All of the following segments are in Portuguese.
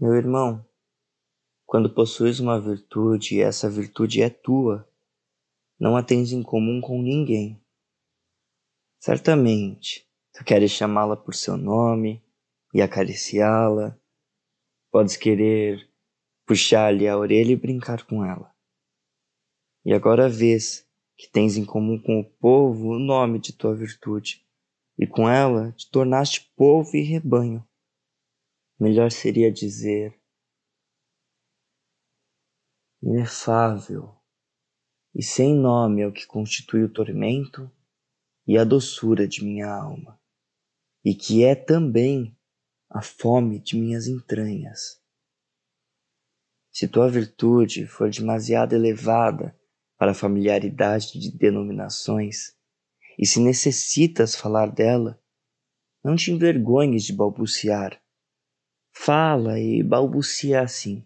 Meu irmão, quando possuis uma virtude e essa virtude é tua, não a tens em comum com ninguém. Certamente, tu queres chamá-la por seu nome e acariciá-la, podes querer puxar-lhe a orelha e brincar com ela. E agora vês que tens em comum com o povo o nome de tua virtude, e com ela te tornaste povo e rebanho. Melhor seria dizer inefável e sem nome é o que constitui o tormento e a doçura de minha alma, e que é também a fome de minhas entranhas. Se tua virtude for demasiado elevada para a familiaridade de denominações, e se necessitas falar dela, não te envergonhes de balbuciar Fala e balbucia assim.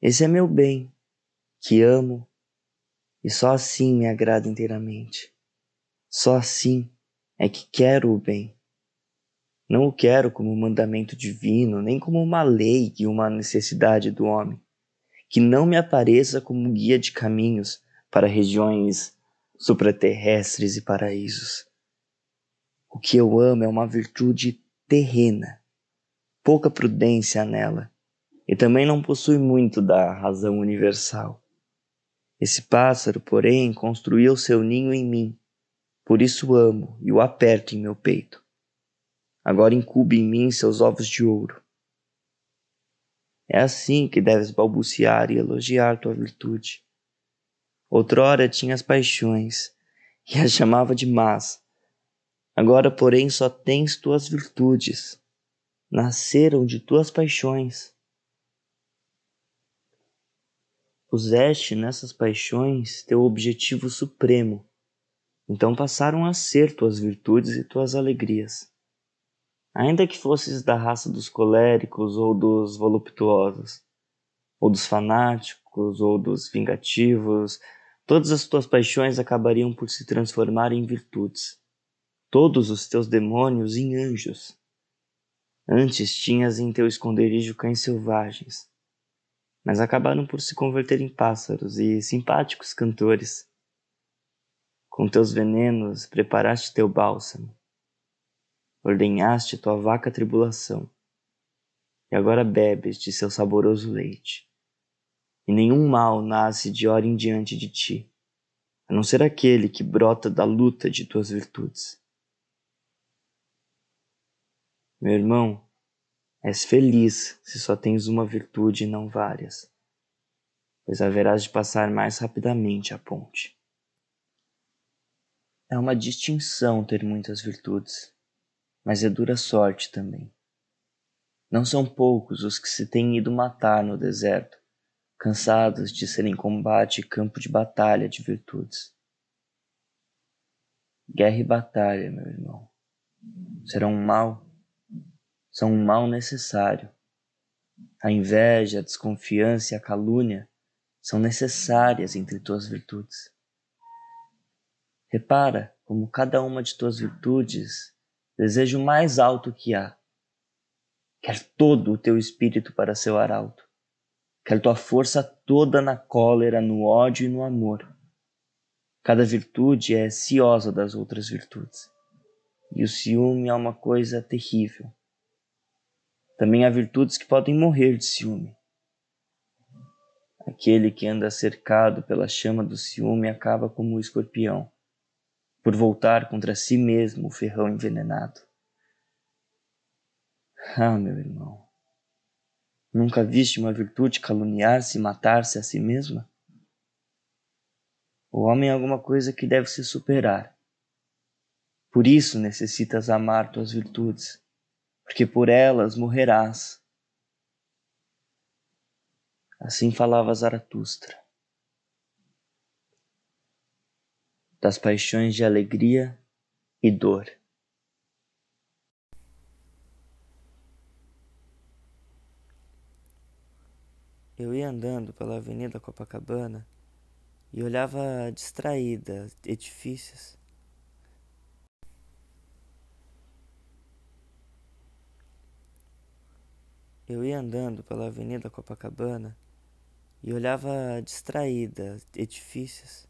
Esse é meu bem, que amo, e só assim me agrada inteiramente. Só assim é que quero o bem. Não o quero como um mandamento divino, nem como uma lei e uma necessidade do homem. Que não me apareça como guia de caminhos para regiões supraterrestres e paraísos. O que eu amo é uma virtude terrena pouca prudência nela e também não possui muito da razão universal. Esse pássaro, porém, construiu seu ninho em mim, por isso amo e o aperto em meu peito. Agora incube em mim seus ovos de ouro. É assim que deves balbuciar e elogiar tua virtude. Outrora tinhas paixões e as chamava de más. Agora, porém, só tens tuas virtudes nasceram de tuas paixões. Puseste nessas paixões teu objetivo supremo, então passaram a ser tuas virtudes e tuas alegrias. Ainda que fosses da raça dos coléricos ou dos voluptuosos, ou dos fanáticos ou dos vingativos, todas as tuas paixões acabariam por se transformar em virtudes, todos os teus demônios em anjos. Antes tinhas em teu esconderijo cães selvagens, mas acabaram por se converter em pássaros e simpáticos cantores. Com teus venenos preparaste teu bálsamo, ordenhaste tua vaca tribulação, e agora bebes de seu saboroso leite. E nenhum mal nasce de hora em diante de ti, a não ser aquele que brota da luta de tuas virtudes. Meu irmão, és feliz se só tens uma virtude e não várias, pois haverás de passar mais rapidamente a ponte. É uma distinção ter muitas virtudes, mas é dura sorte também. Não são poucos os que se têm ido matar no deserto, cansados de serem combate e campo de batalha de virtudes. Guerra e batalha, meu irmão, serão um mal são um mal necessário. A inveja, a desconfiança e a calúnia são necessárias entre tuas virtudes. Repara como cada uma de tuas virtudes deseja o mais alto que há. Quer todo o teu espírito para seu arauto. Quer tua força toda na cólera, no ódio e no amor. Cada virtude é ciosa das outras virtudes. E o ciúme é uma coisa terrível. Também há virtudes que podem morrer de ciúme. Aquele que anda cercado pela chama do ciúme acaba como o escorpião, por voltar contra si mesmo o ferrão envenenado. Ah, meu irmão, nunca viste uma virtude caluniar-se e matar-se a si mesma? O homem é alguma coisa que deve se superar. Por isso necessitas amar tuas virtudes porque por elas morrerás. Assim falava Zaratustra. Das paixões de alegria e dor. Eu ia andando pela Avenida Copacabana e olhava distraída edifícios Eu ia andando pela Avenida Copacabana e olhava distraída edifícios